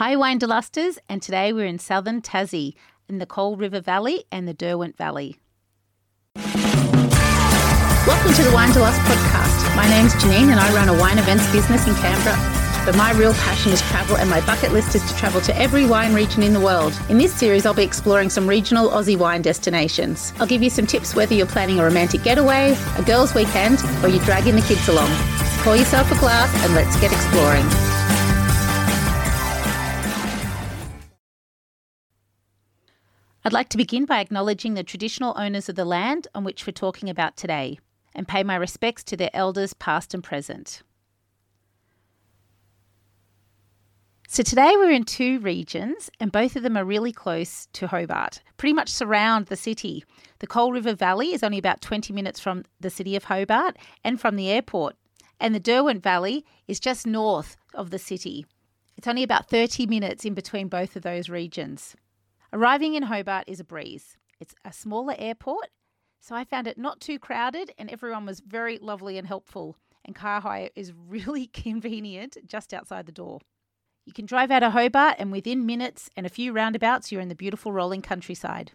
Hi, Winederlusters, and today we're in southern Tassie in the Coal River Valley and the Derwent Valley. Welcome to the Winederlust podcast. My name's Janine and I run a wine events business in Canberra. But my real passion is travel, and my bucket list is to travel to every wine region in the world. In this series, I'll be exploring some regional Aussie wine destinations. I'll give you some tips whether you're planning a romantic getaway, a girls' weekend, or you're dragging the kids along. Pour yourself a glass and let's get exploring. I'd like to begin by acknowledging the traditional owners of the land on which we're talking about today and pay my respects to their elders, past and present. So, today we're in two regions, and both of them are really close to Hobart, pretty much surround the city. The Coal River Valley is only about 20 minutes from the city of Hobart and from the airport, and the Derwent Valley is just north of the city. It's only about 30 minutes in between both of those regions. Arriving in Hobart is a breeze. It's a smaller airport, so I found it not too crowded and everyone was very lovely and helpful. And car hire is really convenient just outside the door. You can drive out of Hobart, and within minutes and a few roundabouts, you're in the beautiful rolling countryside.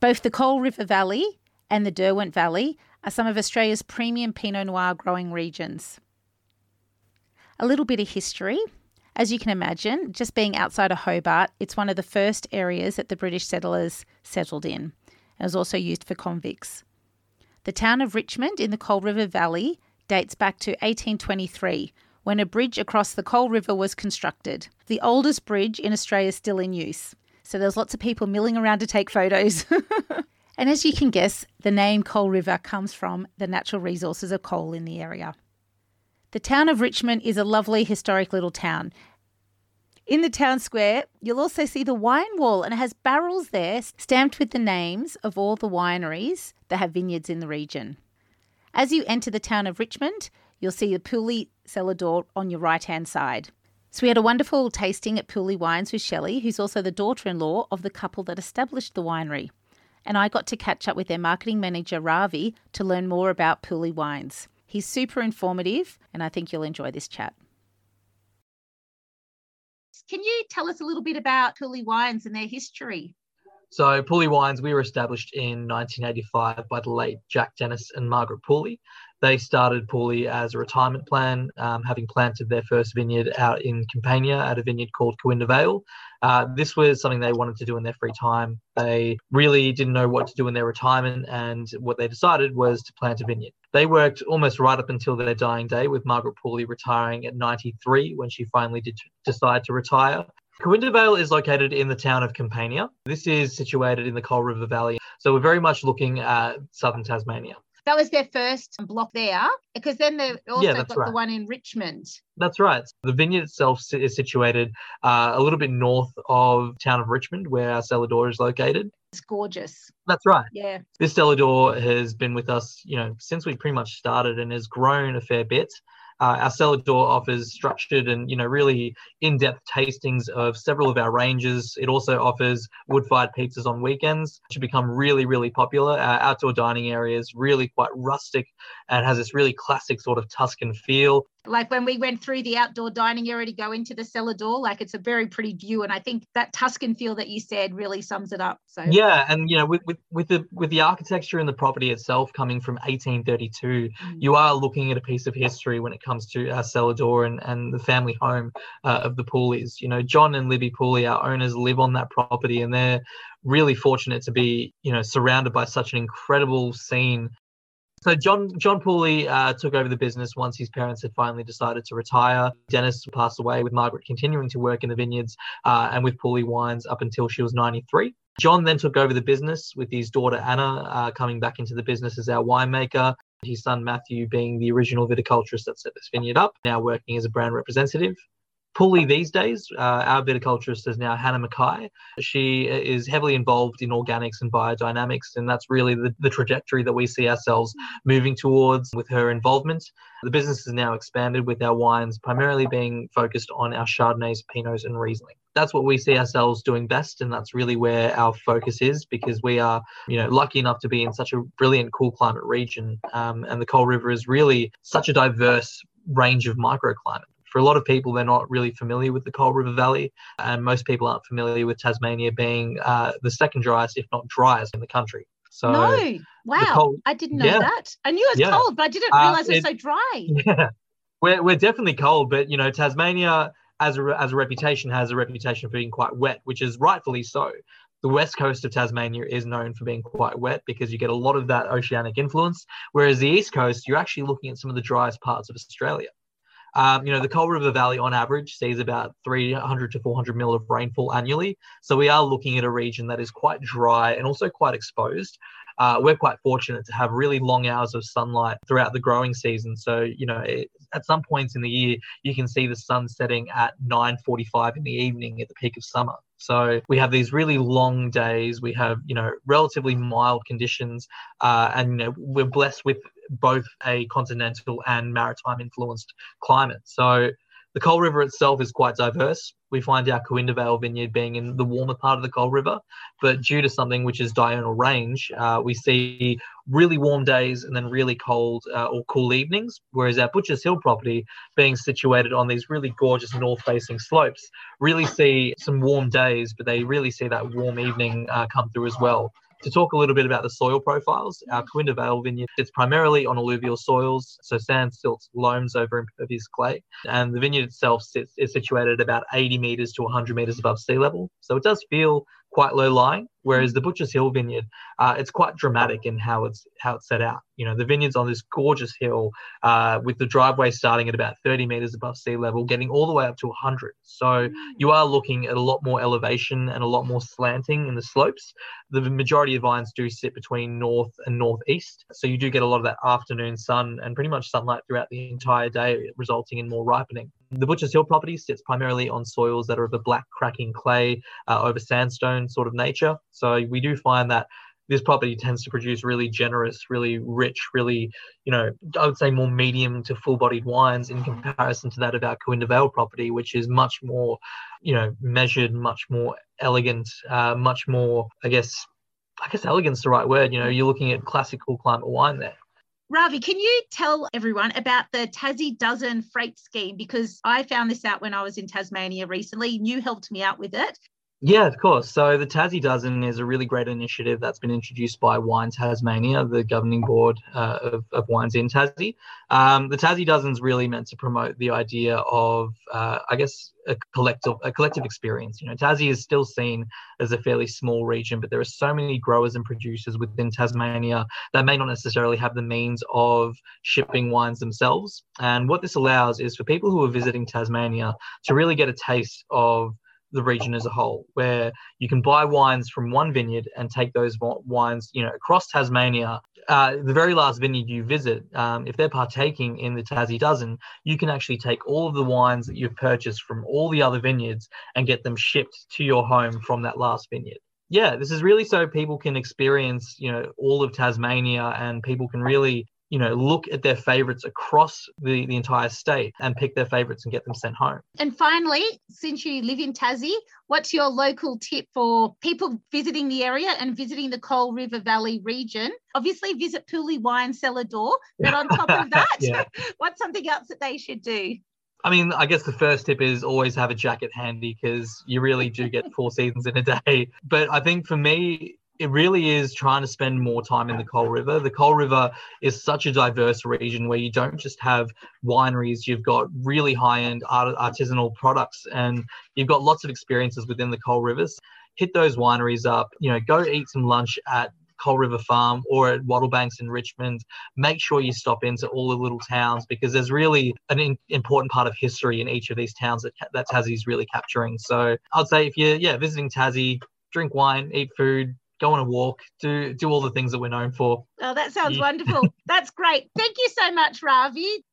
Both the Coal River Valley and the Derwent Valley are some of Australia's premium Pinot Noir growing regions. A little bit of history. As you can imagine, just being outside of Hobart, it's one of the first areas that the British settlers settled in. It was also used for convicts. The town of Richmond in the Coal River Valley dates back to 1823 when a bridge across the Coal River was constructed. The oldest bridge in Australia still in use. So there's lots of people milling around to take photos. and as you can guess, the name Coal River comes from the natural resources of coal in the area. The town of Richmond is a lovely historic little town. In the town square, you'll also see the wine wall, and it has barrels there stamped with the names of all the wineries that have vineyards in the region. As you enter the town of Richmond, you'll see the Pooley cellar door on your right hand side. So we had a wonderful tasting at Pooley Wines with Shelley, who's also the daughter in law of the couple that established the winery. And I got to catch up with their marketing manager, Ravi, to learn more about Pooley Wines. He's super informative, and I think you'll enjoy this chat. Can you tell us a little bit about Pooley Wines and their history? So, Pooley Wines, we were established in 1985 by the late Jack Dennis and Margaret Pooley. They started Pooley as a retirement plan, um, having planted their first vineyard out in Campania at a vineyard called Cooinda Vale. Uh, this was something they wanted to do in their free time. They really didn't know what to do in their retirement, and what they decided was to plant a vineyard. They worked almost right up until their dying day, with Margaret Pooley retiring at 93 when she finally did decide to retire. Cooinda Vale is located in the town of Campania. This is situated in the Coal River Valley, so we're very much looking at southern Tasmania. That was their first block there, because then they also Yeah, got that's the one in Richmond. That's right. The vineyard itself is situated uh, a little bit north of town of Richmond, where our cellar door is located. It's gorgeous. That's right. Yeah. This cellar door has been with us, you know, since we pretty much started and has grown a fair bit. Uh, our cellar door offers structured and, you know, really in-depth tastings of several of our ranges. It also offers wood-fired pizzas on weekends, which have become really, really popular. Our outdoor dining area is really quite rustic and has this really classic sort of Tuscan feel. Like when we went through the outdoor dining area to go into the cellar door, like it's a very pretty view. And I think that Tuscan feel that you said really sums it up. So Yeah, and you know, with, with with the with the architecture and the property itself coming from 1832, Mm. you are looking at a piece of history when it comes to our cellar door and, and the family home uh, of the Pooleys. You know, John and Libby Pooley, our owners, live on that property, and they're really fortunate to be, you know, surrounded by such an incredible scene. So John John Pooley uh, took over the business once his parents had finally decided to retire. Dennis passed away, with Margaret continuing to work in the vineyards uh, and with Pooley Wines up until she was 93. John then took over the business with his daughter Anna uh, coming back into the business as our winemaker. His son Matthew being the original viticulturist that set this vineyard up, now working as a brand representative. Pooley these days, uh, our viticulturist is now Hannah Mackay. She is heavily involved in organics and biodynamics, and that's really the, the trajectory that we see ourselves moving towards with her involvement. The business is now expanded with our wines primarily being focused on our Chardonnays, Pinots, and Riesling. That's what we see ourselves doing best, and that's really where our focus is because we are, you know, lucky enough to be in such a brilliant, cool climate region, um, and the Coal River is really such a diverse range of microclimate For a lot of people, they're not really familiar with the Coal River Valley, and most people aren't familiar with Tasmania being uh, the second driest, if not driest, in the country. So no, wow, cold, I didn't know yeah. that. I knew it was yeah. cold, but I didn't realize uh, it, it was so dry. Yeah, we're we're definitely cold, but you know, Tasmania as a as a reputation has a reputation for being quite wet, which is rightfully so. The west coast of Tasmania is known for being quite wet because you get a lot of that oceanic influence, whereas the east coast, you're actually looking at some of the driest parts of Australia. Um, you know, the Coal River Valley on average sees about 300 to 400 mil of rainfall annually. So we are looking at a region that is quite dry and also quite exposed. Uh, we're quite fortunate to have really long hours of sunlight throughout the growing season. So, you know, it, at some points in the year, you can see the sun setting at 9.45 in the evening at the peak of summer. So we have these really long days. We have, you know, relatively mild conditions, uh, and you know, we're blessed with both a continental and maritime influenced climate. So the Coal River itself is quite diverse. We find our Cooinda Vale vineyard being in the warmer part of the Coal River, but due to something which is diurnal range, uh, we see really warm days and then really cold uh, or cool evenings. Whereas our Butchers Hill property, being situated on these really gorgeous north facing slopes, really see some warm days, but they really see that warm evening uh, come through as well. To talk a little bit about the soil profiles, our mm-hmm. Cooinda Vale vineyard sits primarily on alluvial soils, so sand, silts, loams over impervious clay. And the vineyard itself sits, is situated about 80 metres to 100 metres above sea level. So it does feel quite low lying. Whereas the Butcher's Hill vineyard, uh, it's quite dramatic in how it's how it's set out. You know, the vineyard's on this gorgeous hill uh, with the driveway starting at about 30 meters above sea level, getting all the way up to 100. So you are looking at a lot more elevation and a lot more slanting in the slopes. The majority of vines do sit between north and northeast, so you do get a lot of that afternoon sun and pretty much sunlight throughout the entire day, resulting in more ripening. The Butcher's Hill property sits primarily on soils that are of a black cracking clay uh, over sandstone sort of nature. So we do find that this property tends to produce really generous, really rich, really, you know, I would say more medium to full bodied wines in comparison to that of our Cooinda Vale property, which is much more, you know, measured, much more elegant, uh, much more, I guess, I guess elegance the right word. You know, you're looking at classical climate wine there. Ravi, can you tell everyone about the Tassie Dozen freight scheme? Because I found this out when I was in Tasmania recently. You helped me out with it. Yeah, of course. So the Tassie Dozen is a really great initiative that's been introduced by Wine Tasmania, the governing board uh, of, of, wines in Tassie. Um, the Tassie Dozen is really meant to promote the idea of, uh, I guess, a collective a collective experience. You know, Tassie is still seen as a fairly small region, but there are so many growers and producers within Tasmania that may not necessarily have the means of shipping wines themselves. And what this allows is for people who are visiting Tasmania to really get a taste of the region as a whole, where you can buy wines from one vineyard and take those wines, you know, across Tasmania. Uh, the very last vineyard you visit, um, if they're partaking in the Tassie Dozen, you can actually take all of the wines that you've purchased from all the other vineyards and get them shipped to your home from that last vineyard. Yeah, this is really so people can experience, you know, all of Tasmania and people can really you know, look at their favorites across the, the entire state and pick their favorites and get them sent home. And finally, since you live in Tassie, what's your local tip for people visiting the area and visiting the Coal River Valley region? Obviously, visit Pooley Wine Cellar Door, but on top of that, yeah. what's something else that they should do? I mean, I guess the first tip is always have a jacket handy because you really do get four seasons in a day. But I think for me, it really is trying to spend more time in the Coal River. The Coal River is such a diverse region where you don't just have wineries, you've got really high end art- artisanal products, and you've got lots of experiences within the Coal Rivers. Hit those wineries up, you know, go eat some lunch at Coal River Farm or at Wattlebanks in Richmond. Make sure you stop into all the little towns because there's really an in, important part of history in each of these towns that, that Tassie's really capturing. So I'd say if you're yeah visiting Tassie, drink wine, eat food, go on a walk, do do all the things that we're known for. Oh, that sounds yeah. wonderful. That's great. Thank you so much, Ravi.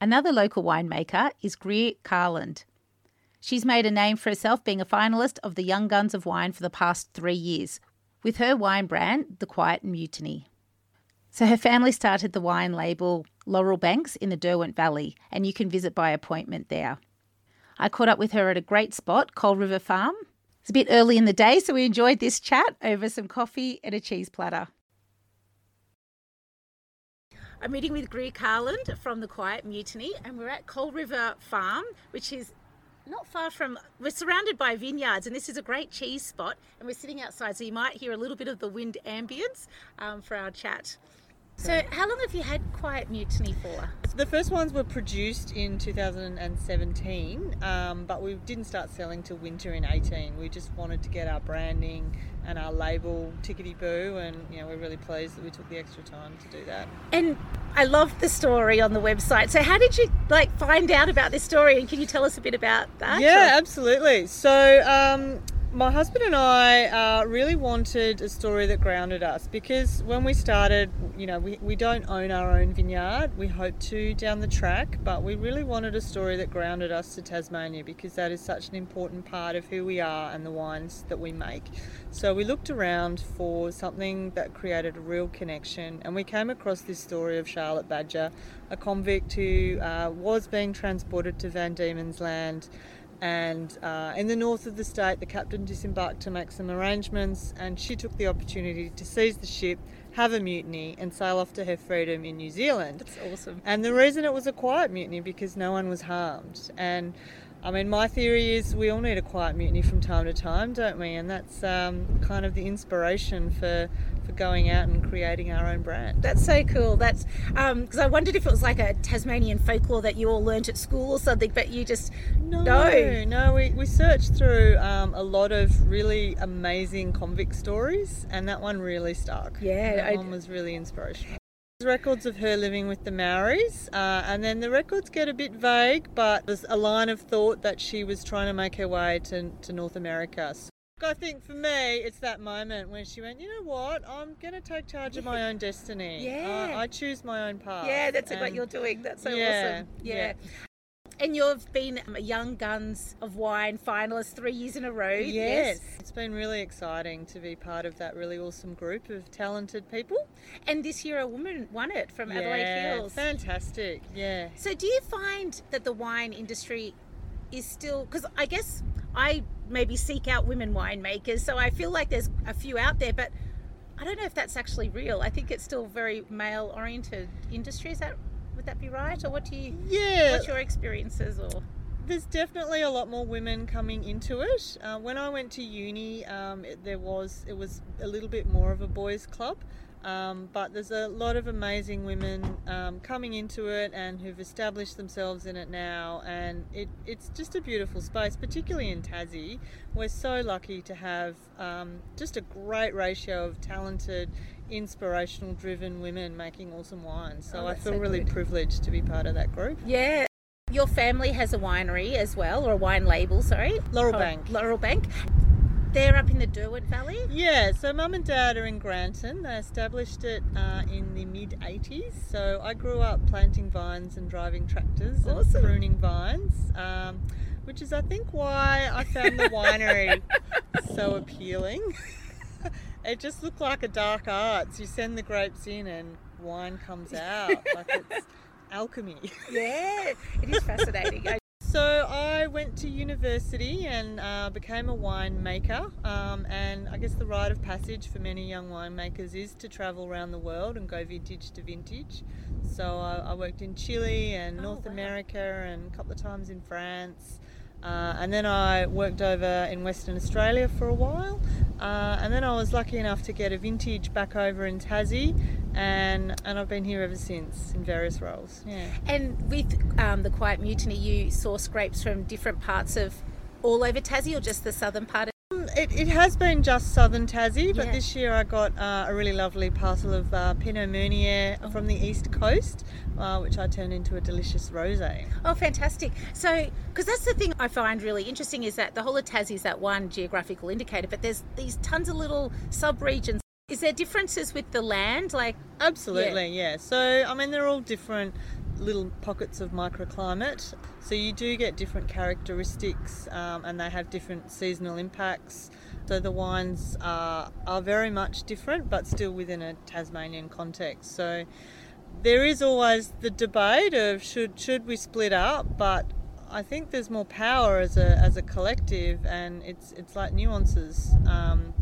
Another local winemaker is Greer Carland. She's made a name for herself being a finalist of the Young Guns of Wine for the past three years, with her wine brand, The Quiet Mutiny. So her family started the wine label Laurel Banks in the Derwent Valley, and you can visit by appointment there. I caught up with her at a great spot, Coal River Farm. It's a bit early in the day, so we enjoyed this chat over some coffee and a cheese platter. I'm meeting with Greer Carland from the Quiet Mutiny, and we're at Coal River Farm, which is not far from. We're surrounded by vineyards, and this is a great cheese spot. And we're sitting outside, so you might hear a little bit of the wind ambience um, for our chat. So, how long have you had Quiet Mutiny for? The first ones were produced in 2017, um, but we didn't start selling till winter in 18. We just wanted to get our branding and our label tickety boo, and you know we're really pleased that we took the extra time to do that. And I love the story on the website. So, how did you like find out about this story? And can you tell us a bit about that? Yeah, or? absolutely. So. Um, my husband and I uh, really wanted a story that grounded us because when we started, you know, we, we don't own our own vineyard. We hope to down the track, but we really wanted a story that grounded us to Tasmania because that is such an important part of who we are and the wines that we make. So we looked around for something that created a real connection, and we came across this story of Charlotte Badger, a convict who uh, was being transported to Van Diemen's Land and uh, in the north of the state, the captain disembarked to make some arrangements, and she took the opportunity to seize the ship, have a mutiny, and sail off to her freedom in New Zealand. That's awesome. And the reason it was a quiet mutiny because no one was harmed. And I mean, my theory is we all need a quiet mutiny from time to time, don't we? And that's um, kind of the inspiration for for going out and creating our own brand. That's so cool. That's because um, I wondered if it was like a Tasmanian folklore that you all learnt at school or something, but you just no, no. no we, we searched through um, a lot of really amazing convict stories, and that one really stuck. Yeah, that I, one was really inspirational records of her living with the Maoris, uh, and then the records get a bit vague, but there's a line of thought that she was trying to make her way to, to North America. So I think for me, it's that moment when she went, you know what, I'm going to take charge of my own destiny. Yeah. I, I choose my own path. Yeah, that's and what you're doing. That's so yeah, awesome. Yeah. yeah. And you've been a Young Guns of Wine finalist three years in a row. Yes. yes. It's been really exciting to be part of that really awesome group of talented people. And this year a woman won it from yeah, Adelaide Hills. Fantastic. Yeah. So do you find that the wine industry is still because I guess I maybe seek out women winemakers, so I feel like there's a few out there, but I don't know if that's actually real. I think it's still very male oriented industry. Is that would that be right, or what do you? Yeah. What's your experiences or? There's definitely a lot more women coming into it. Uh, when I went to uni, um, it, there was it was a little bit more of a boys' club. Um, but there's a lot of amazing women um, coming into it and who've established themselves in it now, and it, it's just a beautiful space, particularly in Tassie. We're so lucky to have um, just a great ratio of talented, inspirational driven women making awesome wines. So oh, I feel so really good. privileged to be part of that group. Yeah. Your family has a winery as well, or a wine label, sorry. Laurel Bank. Laurel Bank. They're up in the Derwent Valley? Yeah, so mum and dad are in Granton. They established it uh, in the mid 80s. So I grew up planting vines and driving tractors awesome. and pruning vines, um, which is, I think, why I found the winery so appealing. it just looked like a dark arts. You send the grapes in and wine comes out. like it's alchemy. Yeah, it is fascinating. So I went to university and uh, became a winemaker. Um, and I guess the rite of passage for many young winemakers is to travel around the world and go vintage to vintage. So I, I worked in Chile and oh, North wow. America and a couple of times in France. Uh, and then I worked over in Western Australia for a while. Uh, and then I was lucky enough to get a vintage back over in Tassie, and and I've been here ever since in various roles. Yeah. And with um, the Quiet Mutiny, you source grapes from different parts of all over Tassie, or just the southern part it, it has been just southern Tassie, but yeah. this year I got uh, a really lovely parcel of uh, Pinot Meunier oh. from the east coast, uh, which I turned into a delicious rosé. Oh, fantastic! So, because that's the thing I find really interesting is that the whole of Tassie is that one geographical indicator, but there's these tons of little sub-regions. Is there differences with the land? Like, absolutely, yeah. yeah. So, I mean, they're all different little pockets of microclimate. So you do get different characteristics um, and they have different seasonal impacts. So the wines are, are very much different but still within a Tasmanian context. So there is always the debate of should should we split up, but I think there's more power as a, as a collective and it's it's like nuances um,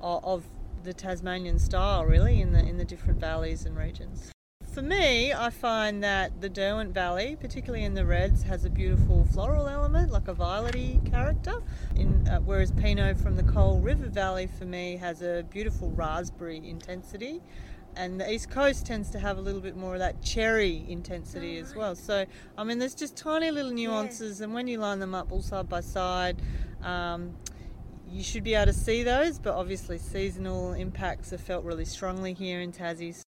of, of the Tasmanian style really in the in the different valleys and regions for me, I find that the Derwent Valley, particularly in the reds, has a beautiful floral element, like a violety character. In, uh, whereas Pinot from the Coal River Valley, for me, has a beautiful raspberry intensity. And the East Coast tends to have a little bit more of that cherry intensity as well. So, I mean, there's just tiny little nuances, and when you line them up all side by side, um, you should be able to see those, but obviously seasonal impacts are felt really strongly here in Tassie.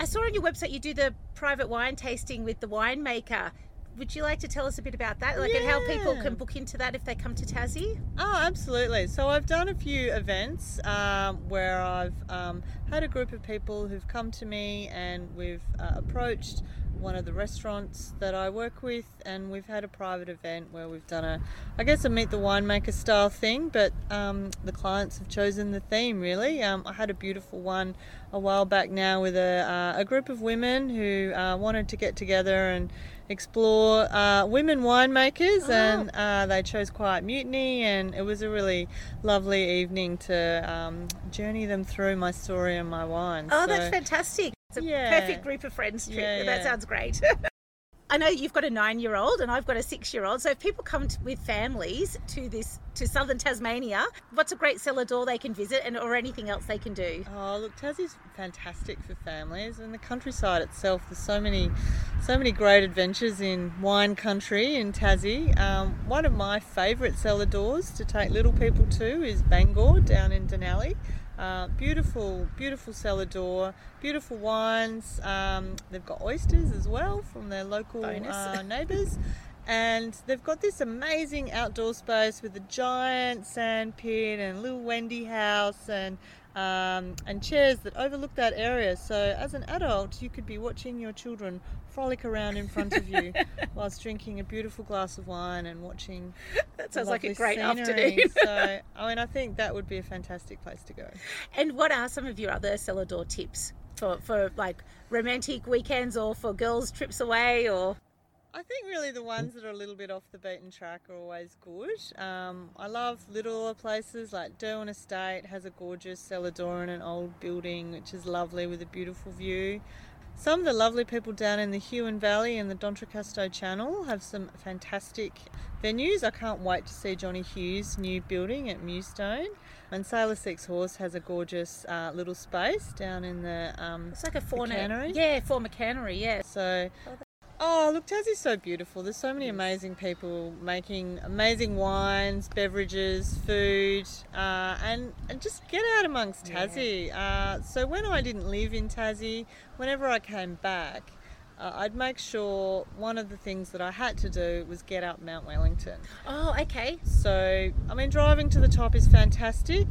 I saw on your website you do the private wine tasting with the winemaker. Would you like to tell us a bit about that? Like, and how people can book into that if they come to Tassie? Oh, absolutely. So I've done a few events um, where I've um, had a group of people who've come to me and we've uh, approached one of the restaurants that I work with, and we've had a private event where we've done a, I guess, a meet the winemaker style thing, but um, the clients have chosen the theme really. Um, I had a beautiful one a while back now with a, uh, a group of women who uh, wanted to get together and explore uh, women winemakers, Oh. and uh, they chose Quiet Mutiny, and it was a really lovely evening to um, journey them through my story and my wine. Oh, So- that's fantastic. It's a Yeah. perfect group of friends trip. Yeah, That sounds great. I know you've got a nine-year-old and I've got a six-year-old. So if people come to, with families to this to southern Tasmania, what's a great cellar door they can visit, and or anything else they can do? Oh, look, Tassie's fantastic for families, and the countryside itself. There's so many, so many great adventures in wine country in Tassie. Um, one of my favourite cellar doors to take little people to is Bangor down in Dunalley. Uh, beautiful, beautiful cellar door, beautiful wines. Um, they've got oysters as well from their local uh, neighbours. And they've got this amazing outdoor space with a giant sand pit and a little Wendy house and um, and chairs that overlook that area. So as an adult, you could be watching your children frolic around in front of you whilst drinking a beautiful glass of wine and watching. That sounds like a great scenery. afternoon. so I mean, I think that would be a fantastic place to go. And what are some of your other cellar door tips for, for like romantic weekends or for girls' trips away or I think really the ones that are a little bit off the beaten track are always good. Um, I love littler places like Derwent Estate has a gorgeous cellar door in an old building, which is lovely with a beautiful view. Some of the lovely people down in the Huon Valley and the D'Entrecasteaux Channel have some fantastic venues. I can't wait to see Johnny Hughes' new building at Mewstone. And Sailor Seeks Horse has a gorgeous uh, little space down in the um, it's like a fauna cannery? Yeah, former cannery, yeah. so, oh, look, Tassie's so beautiful. There's so many amazing people making amazing wines, beverages, food, uh, and and just get out amongst Yeah. Tassie. Uh, so when I didn't live in Tassie, whenever I came back. Uh, I'd make sure one of the things that I had to do was get up Mount Wellington. Oh, okay. So, I mean, driving to the top is fantastic,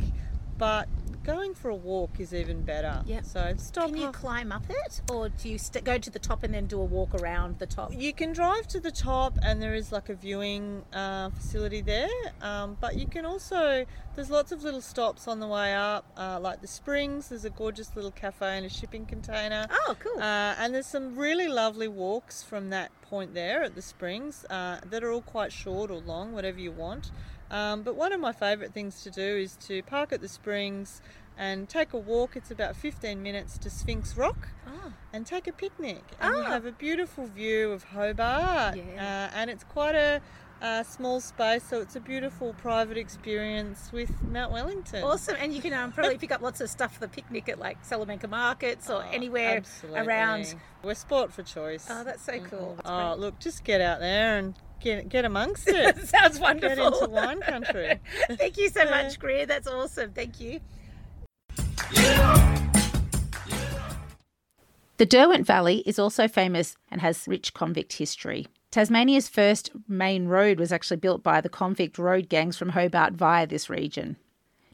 but going for a walk is even better. Yeah. So, stop Can you half- climb up it or do you st- go to the top and then do a walk around the top? You can drive to the top, and there is like a viewing uh, facility there. Um, but you can also there's lots of little stops on the way up, uh, like the Springs. There's a gorgeous little cafe and a shipping container. Oh, cool. Uh, and there's some really lovely walks from that point there at the Springs uh, that are all quite short or long, whatever you want. Um, but one of my favourite things to do is to park at the Springs and take a walk. It's about 15 minutes to Sphinx Rock oh, and take a picnic. And you Ah. have a beautiful view of Hobart. Yeah. Uh, and it's quite a, a small space, so it's a beautiful private experience with Mount Wellington. awesome. And you can um, probably pick up lots of stuff for the picnic at like Salamanca markets or Oh, anywhere absolutely. around. We're sport for choice. Oh, that's so cool. That's Oh, great. look, just get out there and get get amongst it. Sounds wonderful. get wonderful. into wine country. Thank you so much, Greer. That's awesome. Thank you. The Derwent Valley is also famous and has rich convict history. Tasmania's first main road was actually built by the convict road gangs from Hobart via this region.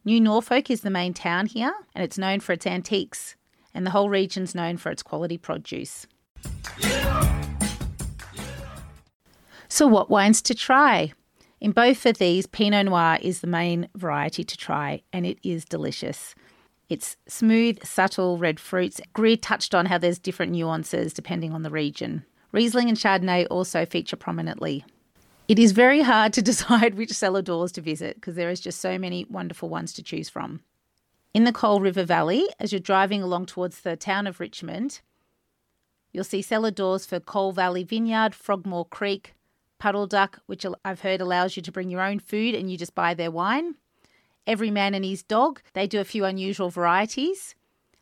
New Norfolk is the main town here, and it's known for its antiques, and the whole region's known for its quality produce. So, what wines to try? In both of these, Pinot Noir is the main variety to try, and it is delicious. It's smooth, subtle red fruits. Greer touched on how there's different nuances depending on the region. Riesling and Chardonnay also feature prominently. It is very hard to decide which cellar doors to visit because there is just so many wonderful ones to choose from. In the Coal River Valley, as you're driving along towards the town of Richmond, You'll see cellar doors for Coal Valley Vineyard, Frogmore Creek, Puddle Duck, which I've heard allows you to bring your own food and you just buy their wine. Every Man and His Dog, they do a few unusual varieties.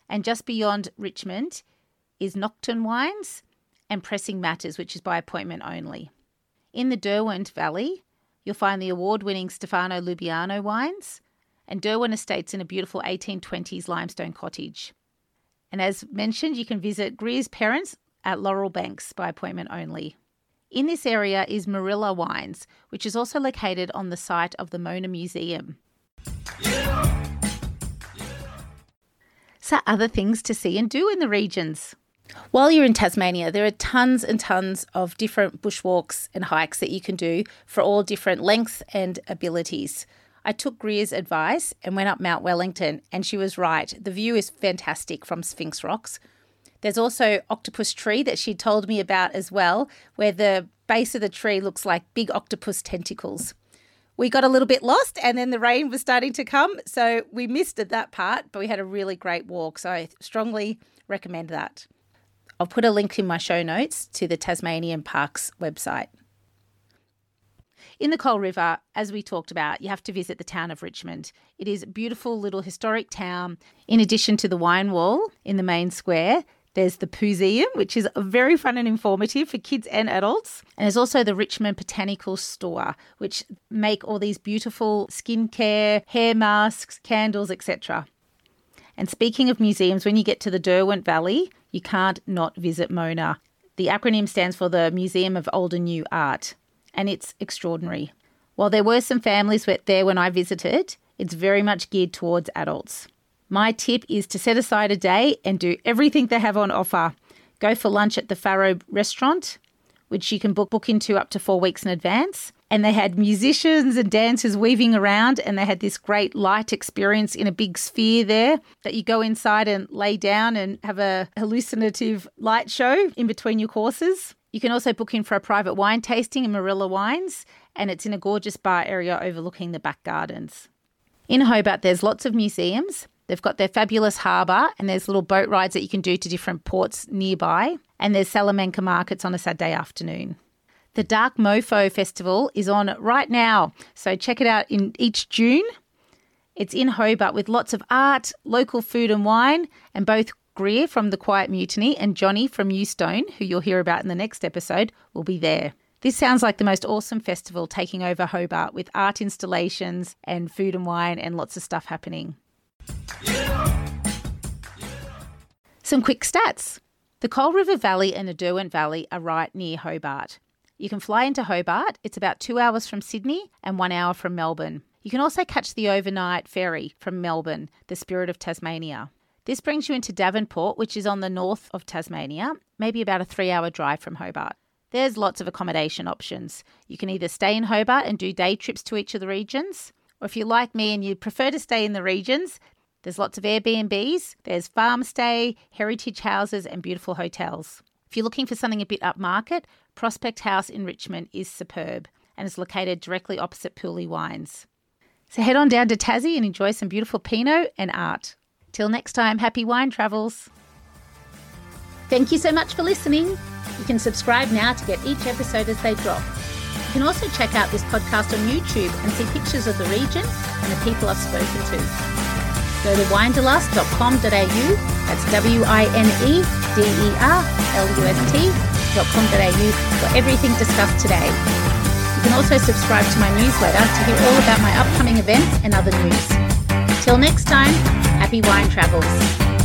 And just beyond Richmond is Nocturne Wines and Pressing Matters, which is by appointment only. In the Derwent Valley, you'll find the award winning Stefano Lubiana wines and Derwent Estates in a beautiful 1820s limestone cottage. And as mentioned, you can visit Greer's parents at Laurel Banks by appointment only. In this area is Moorilla Wines, which is also located on the site of the Mona Museum. So, other things to see and do in the regions. While you're in Tasmania, there are tons and tons of different bushwalks and hikes that you can do for all different lengths and abilities. I took Greer's advice and went up Mount Wellington, and she was right. The view is fantastic from Sphinx Rocks. There's also Octopus Tree that she told me about as well, where the base of the tree looks like big octopus tentacles. We got a little bit lost and then the rain was starting to come, so we missed that part, but we had a really great walk. So I strongly recommend that. I'll put a link in my show notes to the Tasmanian Parks website. In the Coal River, as we talked about, you have to visit the town of Richmond. It is a beautiful little historic town. In addition to the wine wall in the main square, there's the Pooseum, which is very fun and informative for kids and adults. And there's also the Richmond Botanical Store, which make all these beautiful skincare, hair masks, candles, etc. And speaking of museums, when you get to the Derwent Valley, you can't not visit Mona. The acronym stands for the Museum of Old and New Art, and it's extraordinary. While there were some families there when I visited, it's very much geared towards adults. My tip is to set aside a day and do everything they have on offer. Go for lunch at the Faro restaurant, which you can book, book into up to four weeks in advance. And they had musicians and dancers weaving around, and they had this great light experience in a big sphere there that you go inside and lay down and have a hallucinative light show in between your courses. You can also book in for a private wine tasting in Moorilla Wines, and it's in a gorgeous bar area overlooking the back gardens. In Hobart, there's lots of museums. They've got their fabulous harbour, and there's little boat rides that you can do to different ports nearby. And there's Salamanca markets on a Saturday afternoon. The Dark Mofo Festival is on right now, so check it out in each June. It's in Hobart with lots of art, local food and wine, and both Greer from The Quiet Mutiny and Johnny from Mewstone, who you'll hear about in the next episode, will be there. This sounds like the most awesome festival taking over Hobart with art installations and food and wine and lots of stuff happening. Some quick stats. The Coal River Valley and the Derwent Valley are right near Hobart. You can fly into Hobart, it's about two hours from Sydney and one hour from Melbourne. You can also catch the overnight ferry from Melbourne, the Spirit of Tasmania. This brings you into Devonport, which is on the north of Tasmania, maybe about a three hour drive from Hobart. There's lots of accommodation options. You can either stay in Hobart and do day trips to each of the regions, or if you're like me and you prefer to stay in the regions, there's lots of Airbnbs, there's farm stay, heritage houses, and beautiful hotels. If you're looking for something a bit upmarket, Prospect House in Richmond is superb and is located directly opposite Pooley Wines. So head on down to Tassie and enjoy some beautiful Pinot and art. Till next time, happy wine travels. Thank you so much for listening. You can subscribe now to get each episode as they drop. You can also check out this podcast on YouTube and see pictures of the region and the people I've spoken to. Go to winederlust.com.au, that's W I N E D E R L U S T.com.au for everything discussed today. You can also subscribe to my newsletter to hear all about my upcoming events and other news. Till next time, happy wine travels.